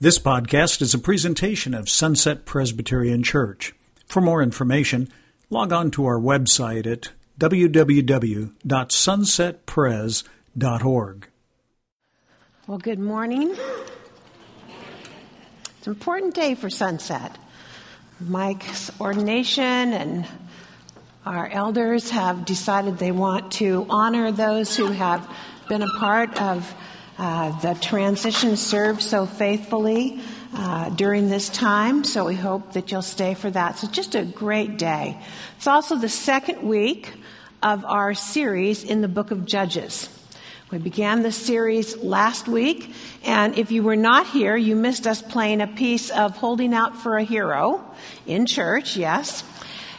This podcast is a presentation of Sunset Presbyterian Church. For more information, log on to our website at www.sunsetpres.org. Well, good morning. It's an important day for Sunset. Mike's ordination and our elders have decided they want to honor those who have been a part of uh, the transition served so faithfully uh, during this time, so we hope that you'll stay for that. So, just a great day. It's also the second week of our series in the book of Judges. We began this series last week, and if you were not here, you missed us playing a piece of Holding Out for a Hero in church, yes.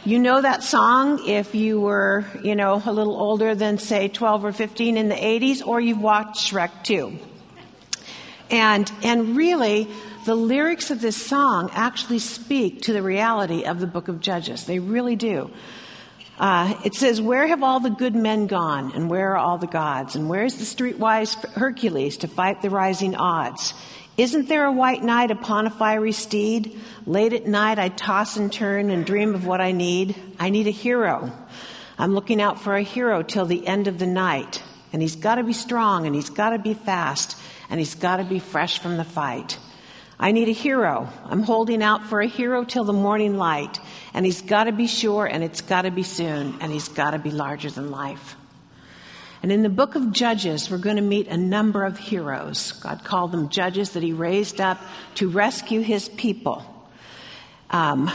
You know that song if you were, you know, a little older than, say, 12 or 15 in the 80s, or you've watched Shrek 2. And, and really, the lyrics of this song actually speak to the reality of the book of Judges. They really do. Uh, it says, Where have all the good men gone, and where are all the gods? And where's the streetwise Hercules to fight the rising odds? Isn't there a white knight upon a fiery steed? Late at night I toss and turn and dream of what I need. I need a hero. I'm looking out for a hero till the end of the night. And he's got to be strong and he's got to be fast and he's got to be fresh from the fight. I need a hero. I'm holding out for a hero till the morning light. And he's got to be sure and it's got to be soon and he's got to be larger than life. And in the book of Judges, we're going to meet a number of heroes. God called them judges that he raised up to rescue his people. Um,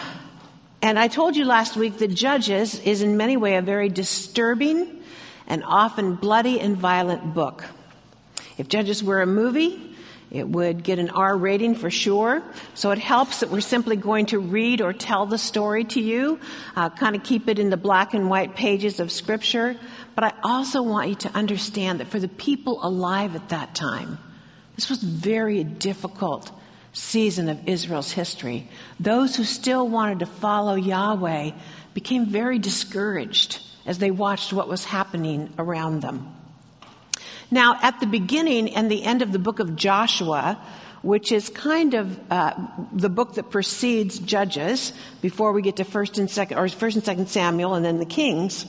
and I told you last week that Judges is in many ways a very disturbing and often bloody and violent book. If Judges were a movie, it would get an R rating for sure. So it helps that we're simply going to read or tell the story to you, uh, kind of keep it in the black and white pages of Scripture. But I also want you to understand that for the people alive at that time, this was very difficult season of Israel's history. Those who still wanted to follow Yahweh became very discouraged as they watched what was happening around them. Now, at the beginning and the end of the book of Joshua, which is kind of uh, the book that precedes Judges before we get to First and Second, or First and Second Samuel, and then the Kings.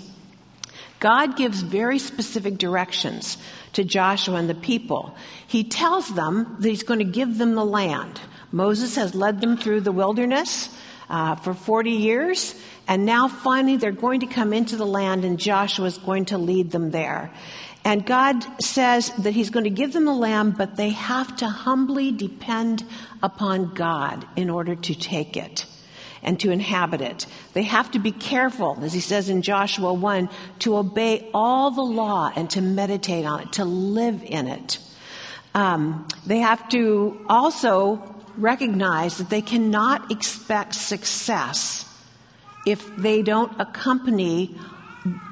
God gives very specific directions to Joshua and the people. He tells them that He's going to give them the land. Moses has led them through the wilderness uh, for 40 years, and now finally they're going to come into the land, and Joshua is going to lead them there. And God says that He's going to give them the land, but they have to humbly depend upon God in order to take it and to inhabit it. They have to be careful, as He says in Joshua 1, to obey all the law and to meditate on it, to live in it. Um, they have to also recognize that they cannot expect success if they don't accompany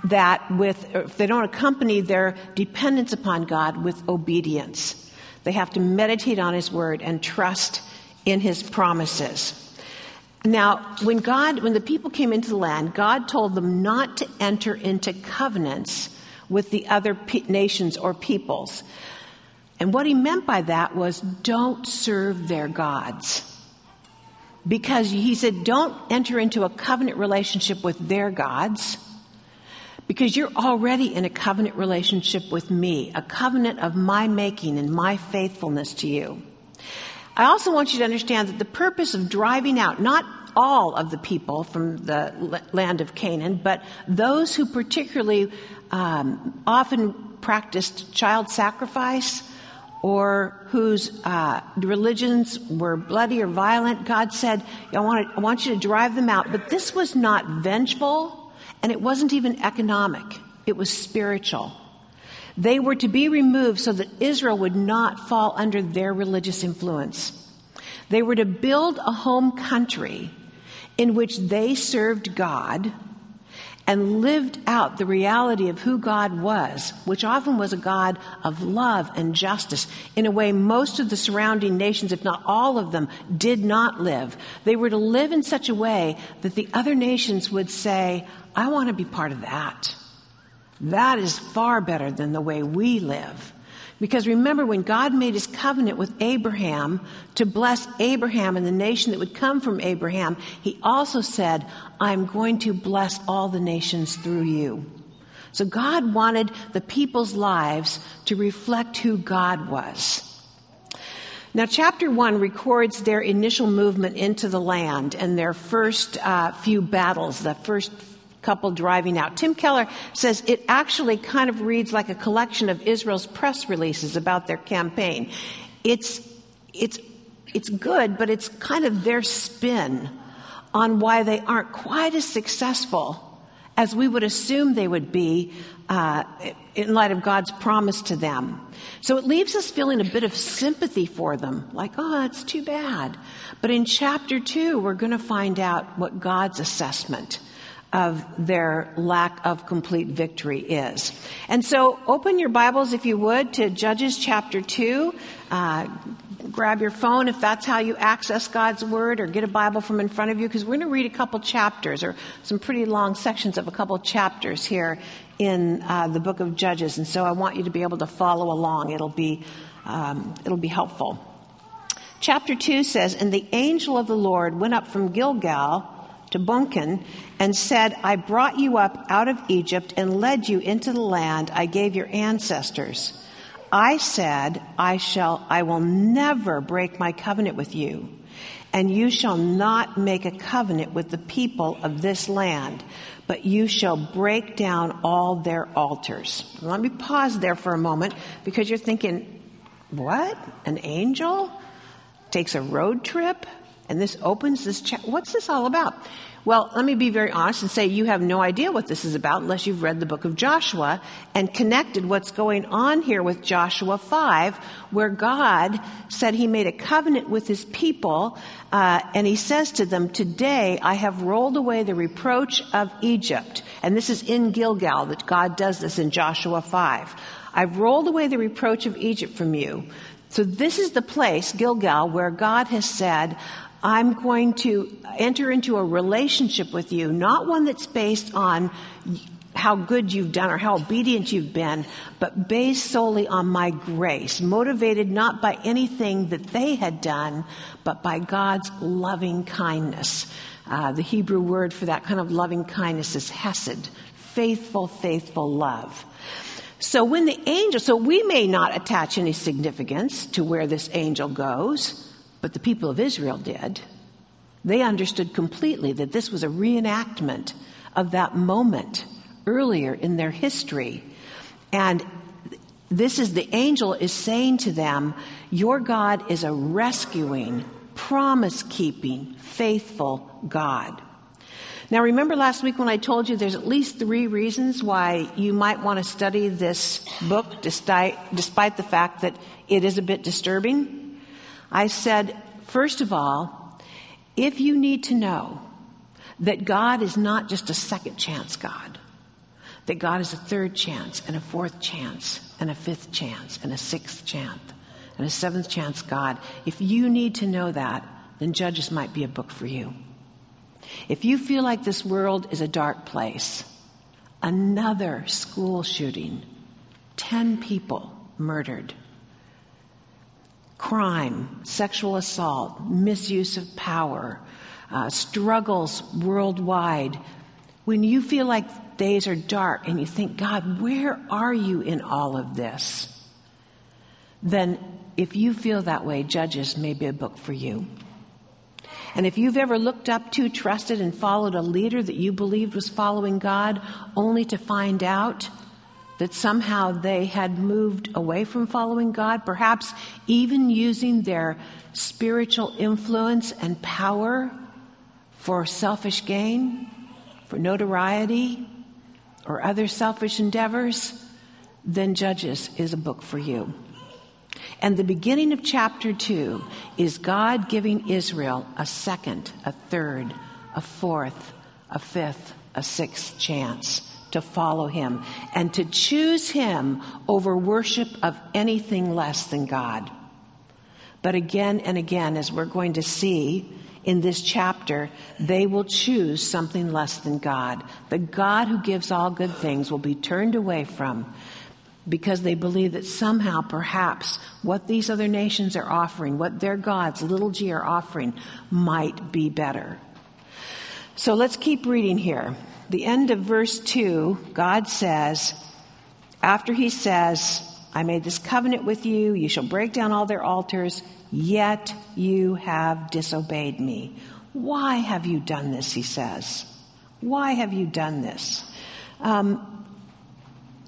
that with, if they don't accompany their dependence upon God with obedience. They have to meditate on His Word and trust in His promises. Now, when God, when the people came into the land, God told them not to enter into covenants with the other nations or peoples. And what he meant by that was don't serve their gods. Because he said, don't enter into a covenant relationship with their gods because you're already in a covenant relationship with me, a covenant of my making and my faithfulness to you. I also want you to understand that the purpose of driving out, not all of the people from the land of Canaan, but those who particularly um, often practiced child sacrifice or whose uh, religions were bloody or violent, God said, I want, to, I want you to drive them out. But this was not vengeful and it wasn't even economic, it was spiritual. They were to be removed so that Israel would not fall under their religious influence. They were to build a home country in which they served God and lived out the reality of who God was, which often was a God of love and justice, in a way most of the surrounding nations, if not all of them, did not live. They were to live in such a way that the other nations would say, I want to be part of that. That is far better than the way we live. Because remember, when God made his covenant with Abraham to bless Abraham and the nation that would come from Abraham, he also said, I'm going to bless all the nations through you. So God wanted the people's lives to reflect who God was. Now, chapter one records their initial movement into the land and their first uh, few battles, the first couple driving out. Tim Keller says it actually kind of reads like a collection of Israel's press releases about their campaign. It's, it's, it's good, but it's kind of their spin on why they aren't quite as successful as we would assume they would be uh, in light of God's promise to them. So it leaves us feeling a bit of sympathy for them, like, oh, it's too bad. But in chapter two, we're going to find out what God's assessment of their lack of complete victory is. And so open your Bibles, if you would, to Judges chapter 2. Uh, grab your phone if that's how you access God's Word, or get a Bible from in front of you, because we're going to read a couple chapters, or some pretty long sections of a couple chapters here in uh, the book of Judges. And so I want you to be able to follow along. It'll be, um, it'll be helpful. Chapter 2 says, And the angel of the Lord went up from Gilgal to Bochim and said, I brought you up out of Egypt and led you into the land I gave your ancestors. I said, I shall, I will never break my covenant with you, and you shall not make a covenant with the people of this land, but you shall break down all their altars. Let me pause there for a moment because you're thinking, what? An angel takes a road trip and this opens this cha- what's this all about? Well, let me be very honest and say you have no idea what this is about unless you've read the book of Joshua and connected what's going on here with Joshua 5, where God said he made a covenant with his people, uh, and he says to them, Today I have rolled away the reproach of Egypt. And this is in Gilgal that God does this in Joshua 5. I've rolled away the reproach of Egypt from you. So this is the place, Gilgal, where God has said, I'm going to enter into a relationship with you, not one that's based on how good you've done or how obedient you've been, but based solely on my grace, motivated not by anything that they had done, but by God's loving kindness. Uh, the Hebrew word for that kind of loving kindness is hesed, faithful, faithful love. So when the angel, so we may not attach any significance to where this angel goes, but the people of Israel did. They understood completely that this was a reenactment of that moment earlier in their history. And this is the angel is saying to them, Your God is a rescuing, promise keeping, faithful God. Now, remember last week when I told you there's at least three reasons why you might want to study this book despite, despite the fact that it is a bit disturbing? I said, first of all, if you need to know that God is not just a second chance God, that God is a third chance and a fourth chance and a fifth chance and a sixth chance and a seventh chance God, if you need to know that, then Judges might be a book for you. If you feel like this world is a dark place, another school shooting, 10 people murdered, crime, sexual assault, misuse of power, uh, struggles worldwide, when you feel like days are dark and you think, God, where are you in all of this? Then, if you feel that way, Judges may be a book for you. And if you've ever looked up to, trusted, and followed a leader that you believed was following God, only to find out that somehow they had moved away from following God, perhaps even using their spiritual influence and power for selfish gain, for notoriety, or other selfish endeavors, then Judges is a book for you. And the beginning of chapter 2 is God giving Israel a second, a third, a fourth, a fifth, a sixth chance to follow him and to choose him over worship of anything less than God. But again and again, as we're going to see in this chapter, they will choose something less than God. The God who gives all good things will be turned away from. because they believe that somehow, perhaps, what these other nations are offering, what their gods, little g, are offering, might be better. So let's keep reading here. The end of verse 2, God says, after he says, I made this covenant with you, you shall break down all their altars, yet you have disobeyed me. Why have you done this? He says. Why have you done this? Um,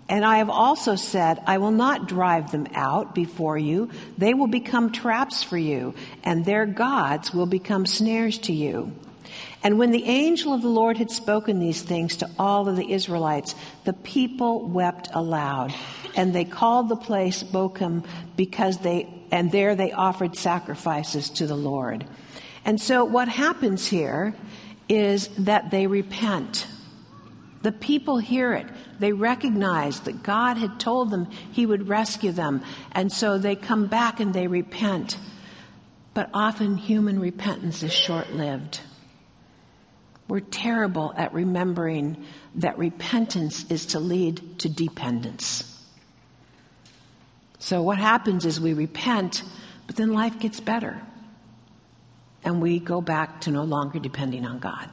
and I have also said, I will not drive them out before you. They will become traps for you, and their gods will become snares to you. And when the angel of the Lord had spoken these things to all of the Israelites, the people wept aloud, and they called the place Bochim because they, and there they offered sacrifices to the Lord. And so what happens here is that they repent. The people hear it. They recognize that God had told them He would rescue them. And so they come back and they repent. But often human repentance is short lived. We're terrible at remembering that repentance is to lead to dependence. So what happens is we repent, but then life gets better. And we go back to no longer depending on God.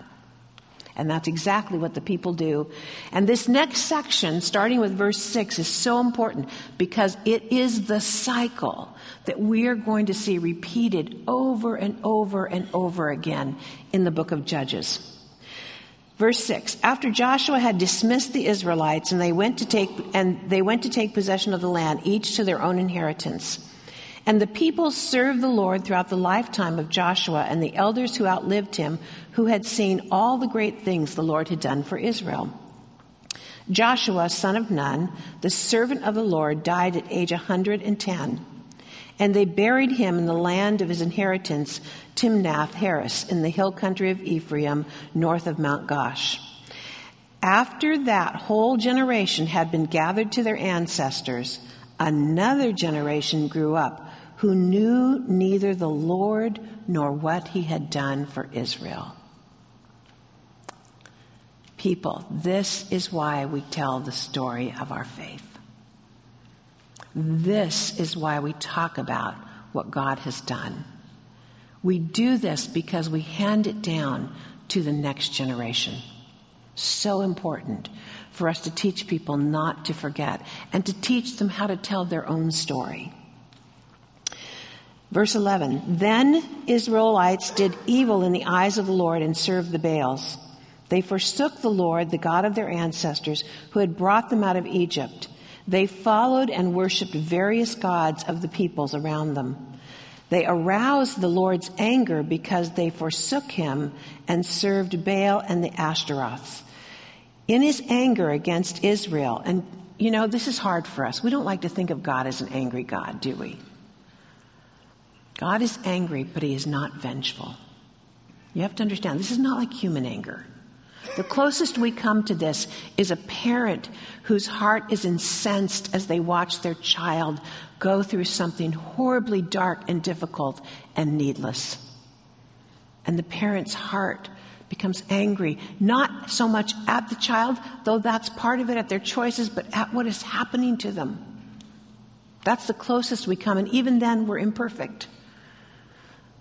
And that's exactly what the people do. And this next section, starting with verse 6, is so important because it is the cycle that we are going to see repeated over and over and over again in the book of Judges. Verse 6 After Joshua had dismissed the Israelites and they went to take and they went to take possession of the land each to their own inheritance and the people served the Lord throughout the lifetime of Joshua and the elders who outlived him, who had seen all the great things the Lord had done for Israel. Joshua, son of Nun, the servant of the Lord, died at age 110. And they buried him in the land of his inheritance, Timnath Heres, in the hill country of Ephraim, north of Mount Gaash. After that whole generation had been gathered to their ancestors, another generation grew up who knew neither the Lord nor what he had done for Israel. People, this is why we tell the story of our faith. This is why we talk about what God has done. We do this because we hand it down to the next generation. So important for us to teach people not to forget and to teach them how to tell their own story. Verse 11 Then Israelites did evil in the eyes of the Lord and served the Baals. They forsook the Lord, the God of their ancestors, who had brought them out of Egypt. They followed and worshiped various gods of the peoples around them. They aroused the Lord's anger because they forsook him and served Baal and the Ashtaroths. In his anger against Israel, and you know, this is hard for us. We don't like to think of God as an angry God, do we? God is angry, but he is not vengeful. You have to understand, this is not like human anger. The closest we come to this is a parent whose heart is incensed as they watch their child go through something horribly dark and difficult and needless. And the parent's heart becomes angry, not so much at the child, though that's part of it, at their choices, but at what is happening to them. That's the closest we come, and even then we're imperfect.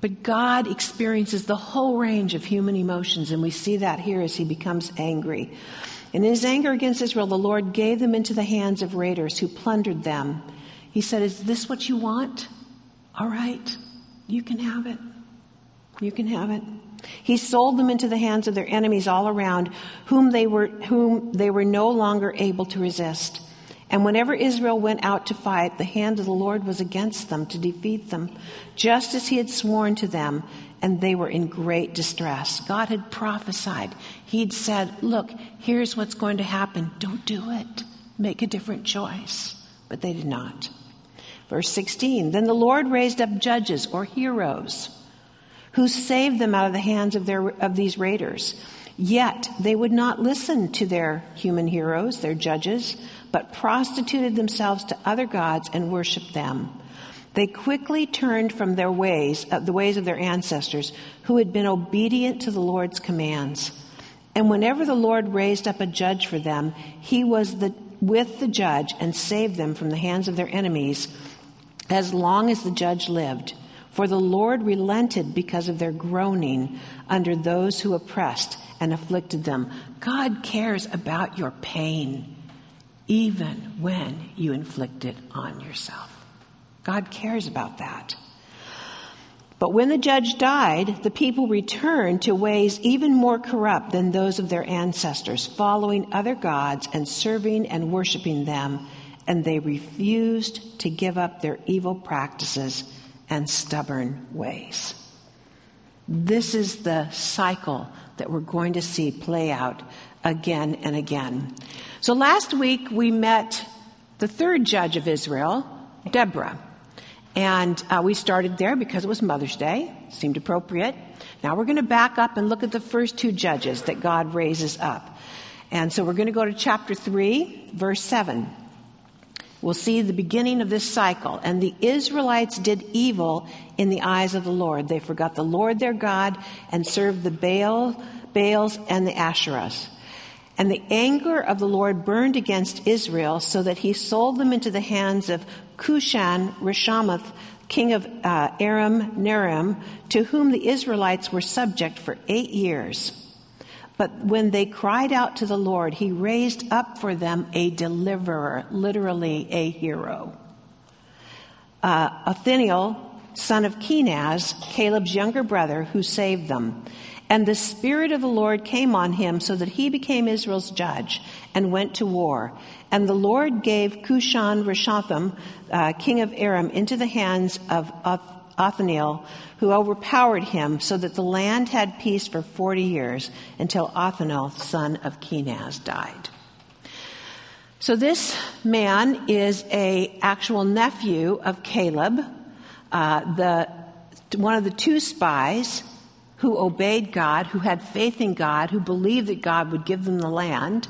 But God experiences the whole range of human emotions, and we see that here as he becomes angry. And in his anger against Israel, the Lord gave them into the hands of raiders who plundered them. He said, Is this what you want? All right, you can have it. You can have it. He sold them into the hands of their enemies all around, whom they were, whom they were no longer able to resist. And whenever Israel went out to fight, the hand of the Lord was against them to defeat them, just as he had sworn to them, and they were in great distress. God had prophesied. He'd said, Look, here's what's going to happen. Don't do it. Make a different choice. But they did not. Verse 16 Then the Lord raised up judges or heroes who saved them out of the hands of, their, of these raiders. Yet they would not listen to their human heroes, their judges, but prostituted themselves to other gods and worshiped them. They quickly turned from their ways, uh, the ways of their ancestors, who had been obedient to the Lord's commands. And whenever the Lord raised up a judge for them, he was the with the judge and saved them from the hands of their enemies as long as the judge lived. For the Lord relented because of their groaning under those who oppressed and afflicted them. God cares about your pain, even when you inflict it on yourself. God cares about that. But when the judge died, the people returned to ways even more corrupt than those of their ancestors, following other gods and serving and worshiping them, and they refused to give up their evil practices and stubborn ways. This is the cycle that we're going to see play out again and again. So last week we met the third judge of Israel, Deborah. And uh, we started there because it was Mother's Day, seemed appropriate. Now we're going to back up and look at the first two judges that God raises up. And so we're going to go to chapter 3, verse 7. We'll see the beginning of this cycle. And the Israelites did evil in the eyes of the Lord. They forgot the Lord their God and served the Baal, Baals and the Asherahs. And the anger of the Lord burned against Israel so that he sold them into the hands of Cushan Rishathaim, king of uh, Aram Naharaim, to whom the Israelites were subject for eight years. But when they cried out to the Lord, he raised up for them a deliverer, literally a hero. Uh, son of Kenaz, Caleb's younger brother, who saved them. And the Spirit of the Lord came on him so that he became Israel's judge and went to war. And the Lord gave Cushan Rishathaim, uh, king of Aram, into the hands of Othniel, who overpowered him so that the land had peace for 40 years until Othniel, son of Kenaz, died. So this man is a actual nephew of Caleb, uh, the, one of the two spies who obeyed God, who had faith in God, who believed that God would give them the land.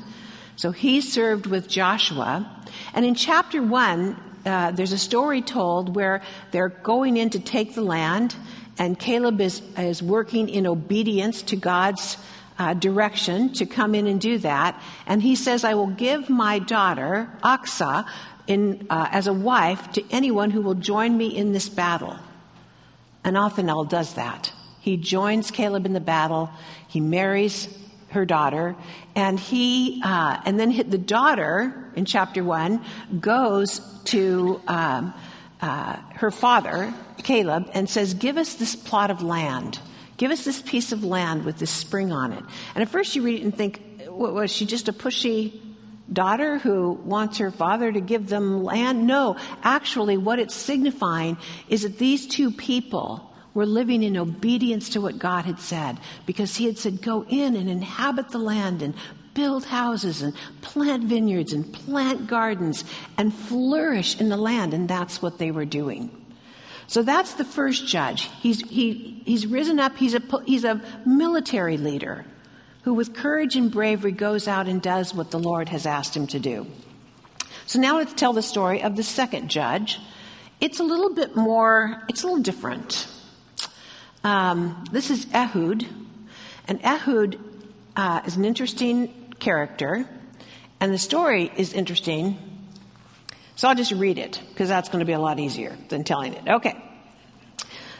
So he served with Joshua. And in chapter one, uh, there's a story told where they're going in to take the land, and Caleb is, is working in obedience to God's uh, direction to come in and do that. And he says, I will give my daughter, Achsah, in, uh, as a wife to anyone who will join me in this battle. And Othniel does that. He joins Caleb in the battle. He marries her daughter, and he uh, and then the daughter in chapter one goes to um, uh, her father Caleb and says, "Give us this plot of land. Give us this piece of land with this spring on it." And at first you read it and think, "Was she just a pushy?" daughter who wants her father to give them land? No, actually, what it's signifying is that these two people were living in obedience to what God had said because He had said, Go in and inhabit the land and build houses and plant vineyards and plant gardens and flourish in the land. And that's what they were doing. So that's the first judge. He's, he, he's risen up, he's a, he's a military leader who, with courage and bravery, goes out and does what the Lord has asked him to do. So now let's tell the story of the second judge. It's a little bit more, it's a little different. Um, this is Ehud, and Ehud uh, is an interesting character, and the story is interesting. So I'll just read it because that's going to be a lot easier than telling it. Okay.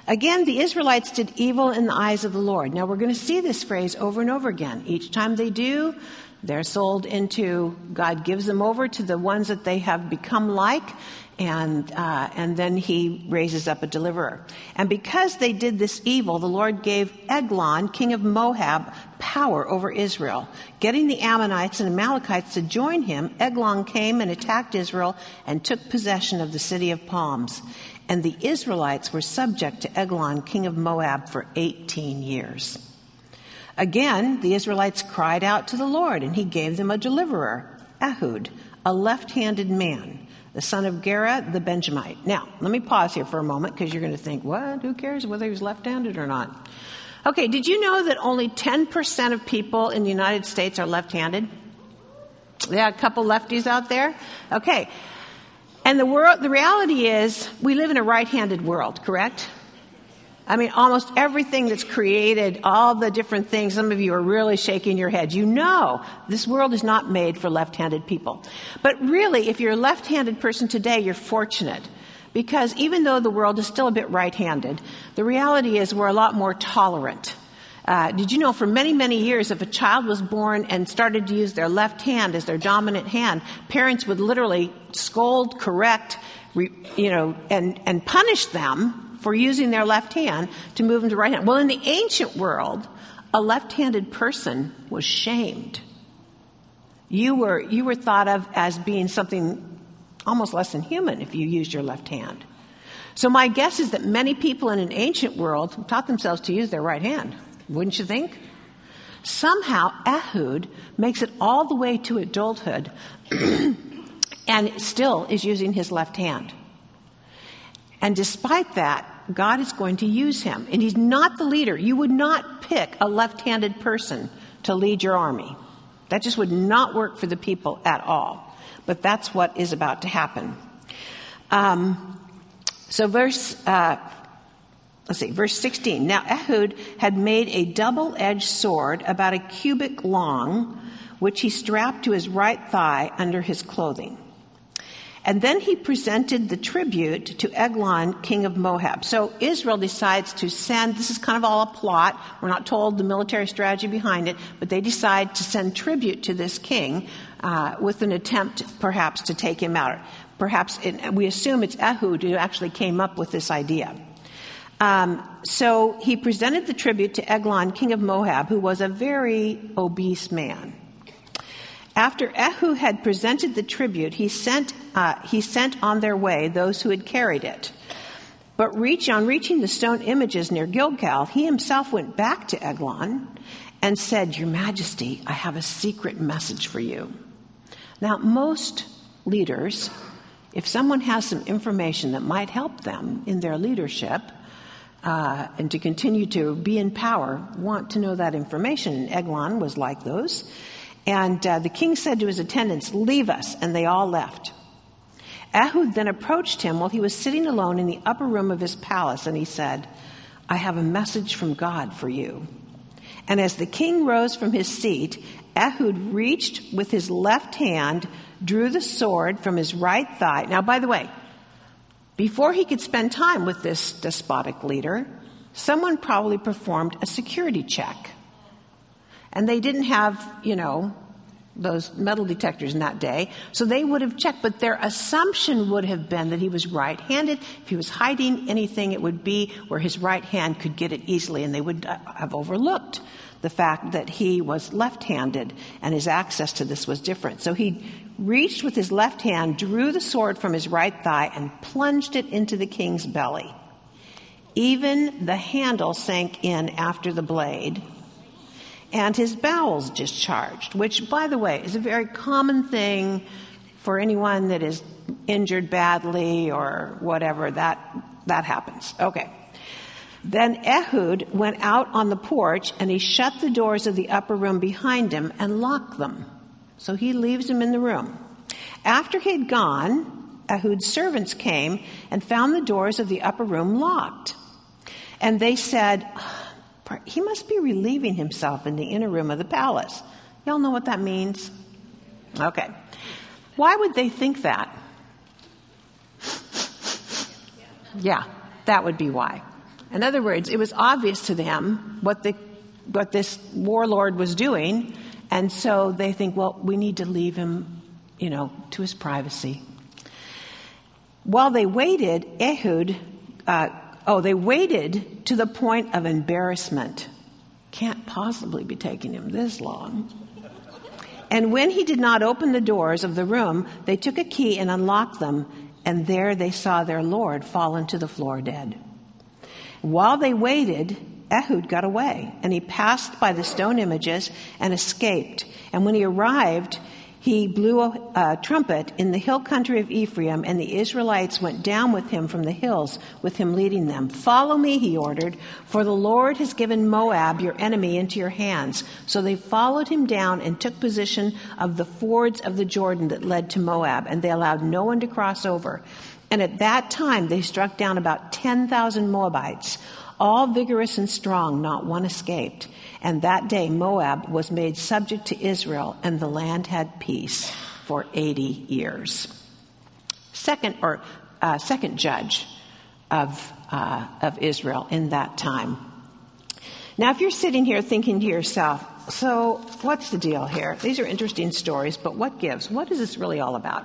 Again, the Israelites did evil in the eyes of the Lord. Now we're going to see this phrase over and over again. Each time they do, they're sold into, God gives them over to the ones that they have become like, and, uh, and then he raises up a deliverer. And because they did this evil, the Lord gave Eglon, king of Moab, power over Israel. Getting the Ammonites and Amalekites to join him, Eglon came and attacked Israel and took possession of the city of palms. And the Israelites were subject to Eglon, king of Moab, for 18 years. Again, the Israelites cried out to the Lord, and he gave them a deliverer, Ehud, a left handed man the son of Gera, the Benjamite. Now, let me pause here for a moment because you're going to think, what? Who cares whether he was left handed or not? Okay, did you know that only 10% of people in the United States are left handed? Yeah, a couple lefties out there? Okay. And the world, the reality is, we live in a right handed world, correct? I mean, almost everything that's created, all the different things, some of you are really shaking your head. You know this world is not made for left handed people. But really, if you're a left handed person today, you're fortunate. Because even though the world is still a bit right handed, the reality is we're a lot more tolerant. Uh, did you know for many, many years, if a child was born and started to use their left hand as their dominant hand, parents would literally scold, correct, re, you know, and, and punish them for using their left hand to move into right hand. Well, in the ancient world, a left-handed person was shamed. You were, you were thought of as being something almost less than human if you used your left hand. So my guess is that many people in an ancient world taught themselves to use their right hand. Wouldn't you think? Somehow Ehud makes it all the way to adulthood and still is using his left hand. And despite that, God is going to use him. And he's not the leader. You would not pick a left handed person to lead your army. That just would not work for the people at all. But that's what is about to happen. Um, so, verse, uh, let's see, verse 16. Now, Ehud had made a double edged sword about a cubit long, which he strapped to his right thigh under his clothing. And then he presented the tribute to Eglon, king of Moab. So Israel decides to send, this is kind of all a plot. We're not told the military strategy behind it, but they decide to send tribute to this king uh, with an attempt, perhaps, to take him out. Perhaps it, we assume it's Ehud who actually came up with this idea. Um, so he presented the tribute to Eglon, king of Moab, who was a very obese man. After Ehud had presented the tribute, he sent, uh, he sent on their way those who had carried it. But reach, on reaching the stone images near Gilgal, he himself went back to Eglon and said, Your Majesty, I have a secret message for you. Now, most leaders, if someone has some information that might help them in their leadership, uh, and to continue to be in power, want to know that information. And Eglon was like those. And uh, the king said to his attendants, Leave us. And they all left. Ehud then approached him while he was sitting alone in the upper room of his palace, and he said, I have a message from God for you. And as the king rose from his seat, Ehud reached with his left hand, drew the sword from his right thigh. Now, by the way, before he could spend time with this despotic leader, someone probably performed a security check. And they didn't have, you know, those metal detectors in that day. So they would have checked, but their assumption would have been that he was right handed. If he was hiding anything, it would be where his right hand could get it easily, and they would uh, have overlooked the fact that he was left handed and his access to this was different. So he reached with his left hand, drew the sword from his right thigh, and plunged it into the king's belly. Even the handle sank in after the blade and his bowels discharged, which, by the way, is a very common thing for anyone that is injured badly or whatever. That, that happens. Okay. Then Ehud went out on the porch and he shut the doors of the upper room behind him and locked them. So he leaves him in the room. After he had gone, Ehud's servants came and found the doors of the upper room locked. And they said, he must be relieving himself in the inner room of the palace. Y'all know what that means? Okay. Why would they think that? Yeah, that would be why. In other words, it was obvious to them what the what this warlord was doing, and so they think, well, we need to leave him, you know, to his privacy. While they waited, Ehud uh, Oh, they waited to the point of embarrassment. Can't possibly be taking him this long. And when he did not open the doors of the room, they took a key and unlocked them, and there they saw their Lord fallen to the floor dead. While they waited, Ehud got away, and he passed by the stone images and escaped. And when he arrived, he blew a, a, trumpet in the hill country of Ephraim, and the Israelites went down with him from the hills, with him leading them. Follow me, he ordered, for the Lord has given Moab, your enemy, into your hands. So they followed him down and took possession of the fords of the Jordan that led to Moab, and they allowed no one to cross over. And at that time they struck down about 10,000 Moabites all vigorous and strong, not one escaped. And that day Moab was made subject to Israel, and the land had peace for 80 years. Second, or uh, second judge of, uh, of Israel in that time. Now, if you're sitting here thinking to yourself, so what's the deal here? These are interesting stories, but what gives? What is this really all about?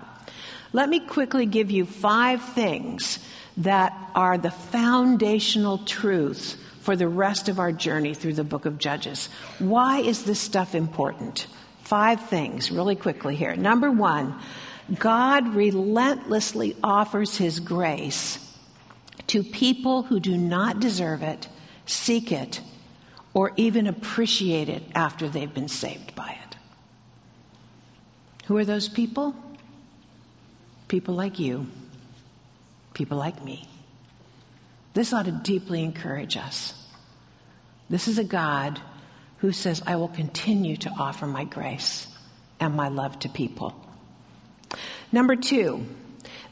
Let me quickly give you five things that are the foundational truths for the rest of our journey through the book of Judges. Why is this stuff important? Five things, really quickly here. Number one, God relentlessly offers his grace to people who do not deserve it, seek it, or even appreciate it after they've been saved by it. Who are those people? People like you, people like me. This ought to deeply encourage us. This is a God who says, I will continue to offer my grace and my love to people. Number two,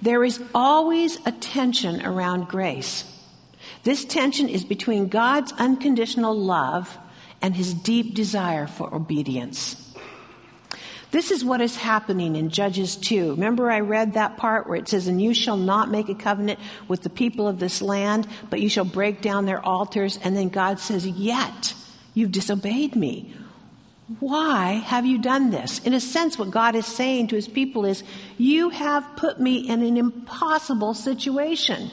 there is always a tension around grace. This tension is between God's unconditional love and his deep desire for obedience. This is what is happening in Judges 2. Remember, I read that part where it says, And you shall not make a covenant with the people of this land, but you shall break down their altars. And then God says, Yet you've disobeyed me. Why have you done this? In a sense, what God is saying to his people is, You have put me in an impossible situation.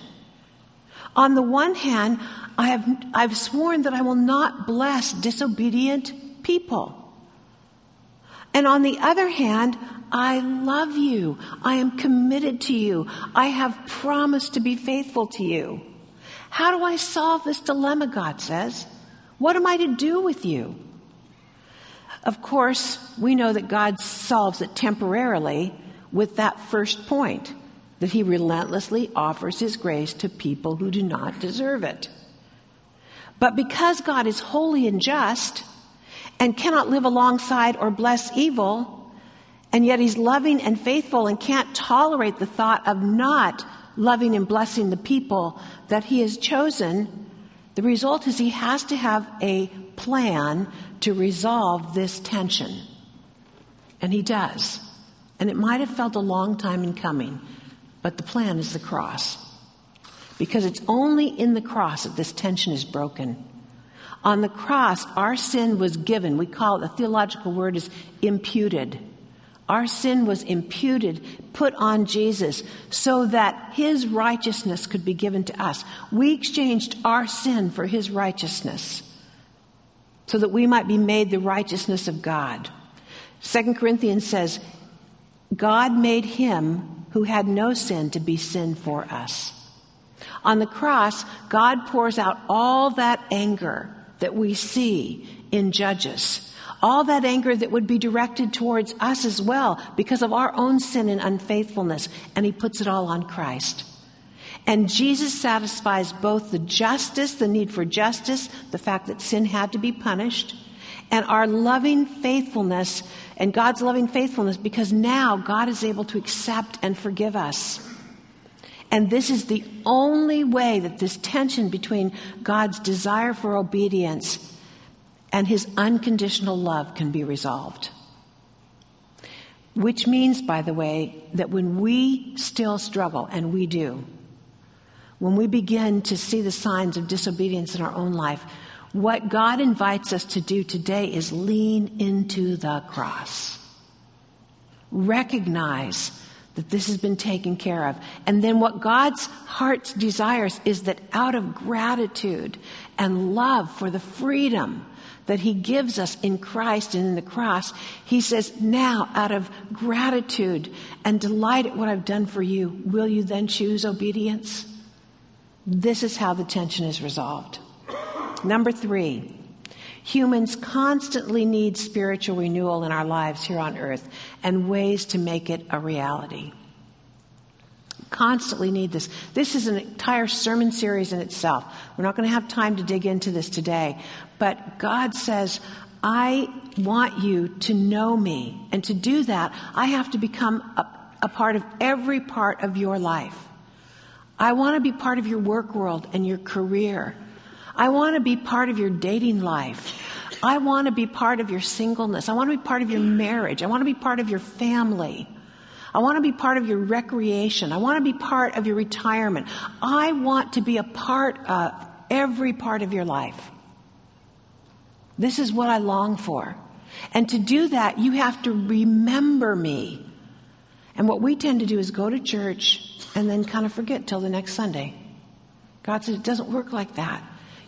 On the one hand, I have, I've sworn that I will not bless disobedient people. And on the other hand, I love you. I am committed to you. I have promised to be faithful to you. How do I solve this dilemma, God says? What am I to do with you? Of course, we know that God solves it temporarily with that first point that he relentlessly offers his grace to people who do not deserve it. But because God is holy and just and cannot live alongside or bless evil, and yet he's loving and faithful and can't tolerate the thought of not loving and blessing the people that he has chosen, the result is he has to have a plan to resolve this tension. And he does. And it might have felt a long time in coming, but the plan is the cross. Because it's only in the cross that this tension is broken. On the cross, our sin was given. We call it, the theological word is imputed. Our sin was imputed, put on Jesus, so that his righteousness could be given to us. We exchanged our sin for his righteousness so that we might be made the righteousness of God. Second Corinthians says, God made him who had no sin to be sin for us. On the cross, God pours out all that anger that we see in Judges. All that anger that would be directed towards us as well because of our own sin and unfaithfulness, and He puts it all on Christ. And Jesus satisfies both the justice, the need for justice, the fact that sin had to be punished, and our loving faithfulness and God's loving faithfulness because now God is able to accept and forgive us. And this is the only way that this tension between God's desire for obedience and his unconditional love can be resolved. Which means, by the way, that when we still struggle, and we do, when we begin to see the signs of disobedience in our own life, what God invites us to do today is lean into the cross. Recognize that this has been taken care of. And then what God's heart desires is that out of gratitude and love for the freedom that He gives us in Christ and in the cross, He says, now out of gratitude and delight at what I've done for you, will you then choose obedience? This is how the tension is resolved. Number three, humans constantly need spiritual renewal in our lives here on earth and ways to make it a reality. Constantly need this. This is an entire sermon series in itself. We're not going to have time to dig into this today, but God says, I want you to know me. And to do that, I have to become a, a part of every part of your life. I want to be part of your work world and your career. I want to be part of your dating life. I want to be part of your singleness. I want to be part of your marriage. I want to be part of your family. I want to be part of your recreation. I want to be part of your retirement. I want to be a part of every part of your life. This is what I long for. And to do that, you have to remember me. And what we tend to do is go to church and then kind of forget till the next Sunday. God said it doesn't work like that.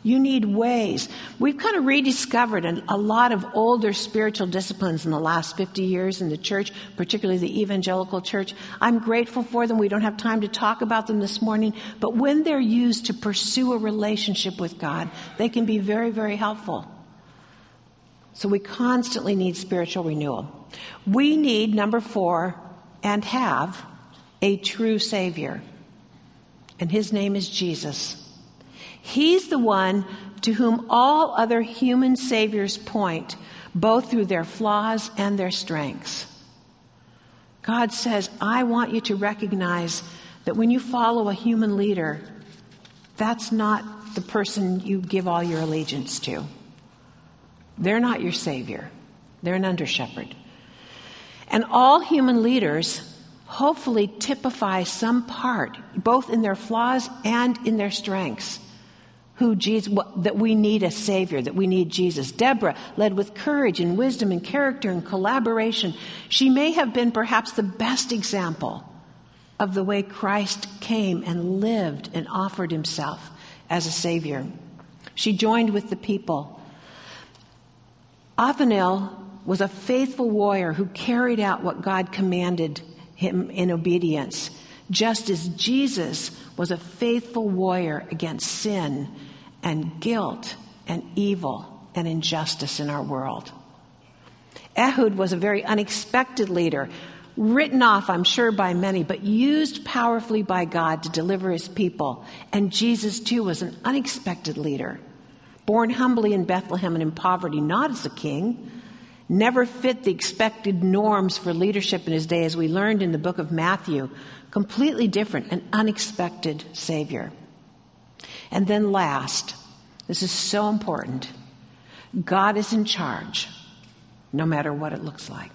You need ways. We've kind of rediscovered a, lot of older spiritual disciplines in the last 50 years in the church, particularly the evangelical church. I'm grateful for them. We don't have time to talk about them this morning, but when they're used to pursue a relationship with God, they can be very, very helpful. So we constantly need spiritual renewal. We need, number four, and have a true Savior. And his name is Jesus. He's the one to whom all other human saviors point, both through their flaws and their strengths. God says, I want you to recognize that when you follow a human leader, that's not the person you give all your allegiance to. They're not your Savior, they're an under shepherd. And all human leaders hopefully typify some part, both in their flaws and in their strengths. Who Jesus, that we need a Savior, that we need Jesus. Deborah led with courage and wisdom and character and collaboration. She may have been perhaps the best example of the way Christ came and lived and offered himself as a Savior. She joined with the people Othniel was a faithful warrior who carried out what God commanded him in obedience, just as Jesus was a faithful warrior against sin and guilt and evil and injustice in our world. Ehud was a very unexpected leader, written off, I'm sure, by many, but used powerfully by God to deliver his people. And Jesus, too, was an unexpected leader born humbly in Bethlehem and in poverty, not as a king, never fit the expected norms for leadership in his day, as we learned in the book of Matthew. Completely different, an unexpected Savior. And then last, this is so important God is in charge, no matter what it looks like.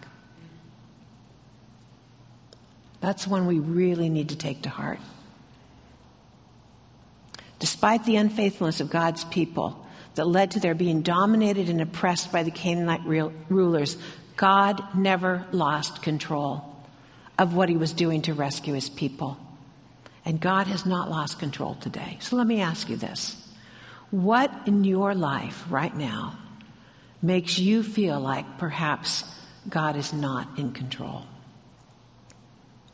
That's one we really need to take to heart. Despite the unfaithfulness of God's people, that led to their being dominated and oppressed by the Canaanite rulers, God never lost control of what he was doing to rescue his people. And God has not lost control today. So let me ask you this What in your life right now makes you feel like perhaps God is not in control?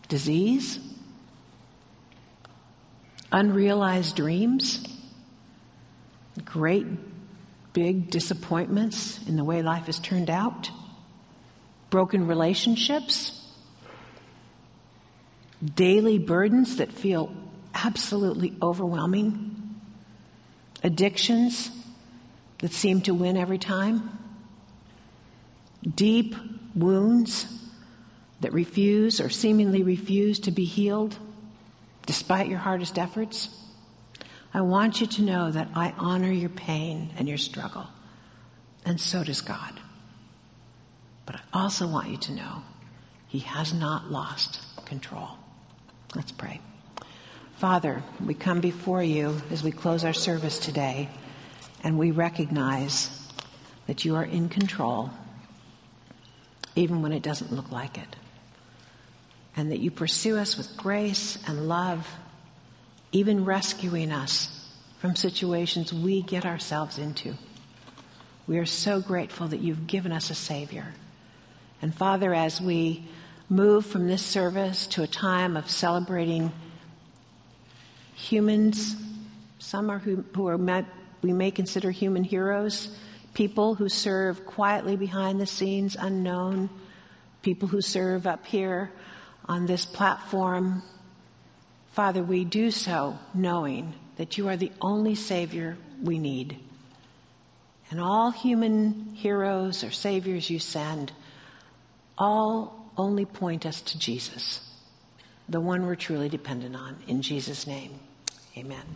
Disease? Unrealized dreams? Great big disappointments in the way life has turned out, broken relationships, daily burdens that feel absolutely overwhelming, addictions that seem to win every time, deep wounds that refuse or seemingly refuse to be healed despite your hardest efforts. I want you to know that I honor your pain and your struggle, and so does God. But I also want you to know He has not lost control. Let's pray. Father, we come before you as we close our service today, and we recognize that you are in control, even when it doesn't look like it, and that you pursue us with grace and love even rescuing us from situations we get ourselves into. We are so grateful that you've given us a Savior. And Father, as we move from this service to a time of celebrating humans, some are who, who are met, we may consider human heroes, people who serve quietly behind the scenes, unknown, people who serve up here on this platform. Father, we do so knowing that you are the only Savior we need. And all human heroes or saviors you send all only point us to Jesus, the one we're truly dependent on. In Jesus' name, amen.